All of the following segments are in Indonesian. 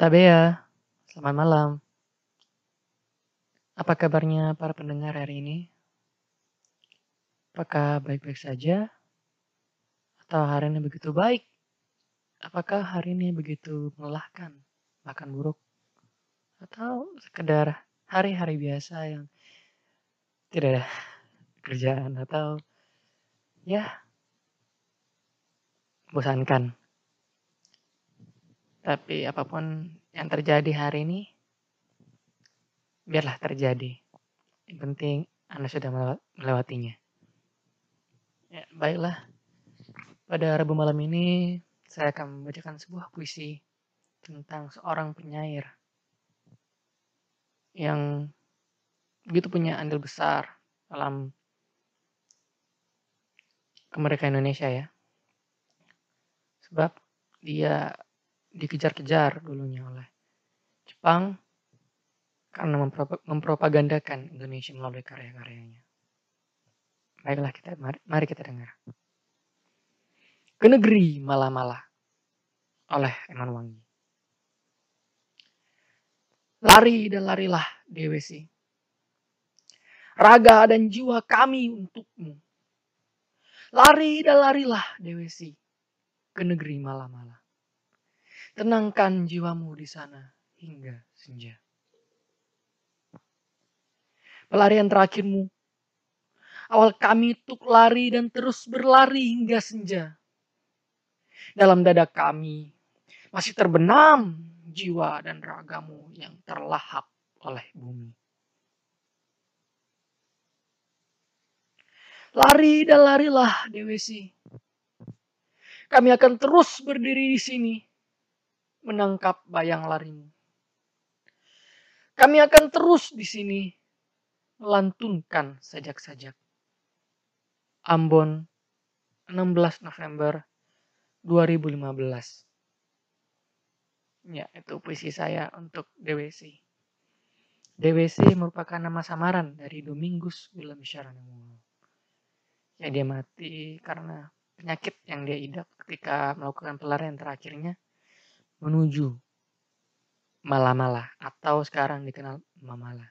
Tabea, selamat malam. Apa kabarnya para pendengar hari ini? Apakah baik-baik saja? Atau hari ini begitu baik? Apakah hari ini begitu melelahkan, bahkan buruk? Atau sekedar hari-hari biasa yang tidak ada kerjaan atau ya bosankan. Tapi apa pun yang terjadi hari ini, biarlah terjadi. Yang penting Anda sudah melewatinya. Ya, baiklah. Pada Rabu malam ini, saya akan membacakan sebuah puisi tentang seorang penyair yang begitu punya andil besar dalam kemerdekaan Indonesia ya. Sebab dia dikejar-kejar dulunya oleh Jepang karena mempropagandakan Indonesia melalui karya-karyanya. Baiklah kita mari, mari kita dengar. Ke negeri malah-malah oleh Eman Wangi. Lari dan larilah DWC. Raga dan jiwa kami untukmu. Lari dan larilah DWC ke negeri malah-malah. Tenangkan jiwamu di sana hingga senja. Pelarian terakhirmu. Awal kami tuk lari dan terus berlari hingga senja. Dalam dada kami masih terbenam jiwa dan ragamu yang terlahap oleh bumi. Lari dan larilah Dewesi. Kami akan terus berdiri di sini menangkap bayang larimu. Kami akan terus di sini melantunkan sajak-sajak. Ambon, 16 November 2015. Ya, itu puisi saya untuk DWC. DWC merupakan nama samaran dari Domingus Willem Sharanemu. Ya, dia mati karena penyakit yang dia idap ketika melakukan pelarian terakhirnya menuju Malamala atau sekarang dikenal Mamala.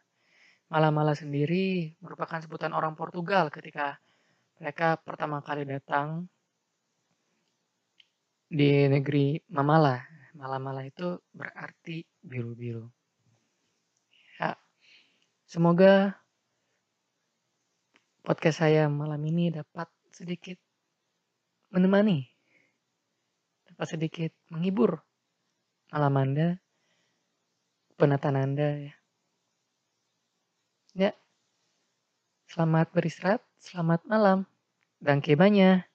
Malamala sendiri merupakan sebutan orang Portugal ketika mereka pertama kali datang di negeri Mamala. Malamala itu berarti biru-biru. Ya, semoga podcast saya malam ini dapat sedikit menemani, dapat sedikit menghibur malam Anda, penatan Anda ya. Ya. Selamat beristirahat, selamat malam. Dan kebanya.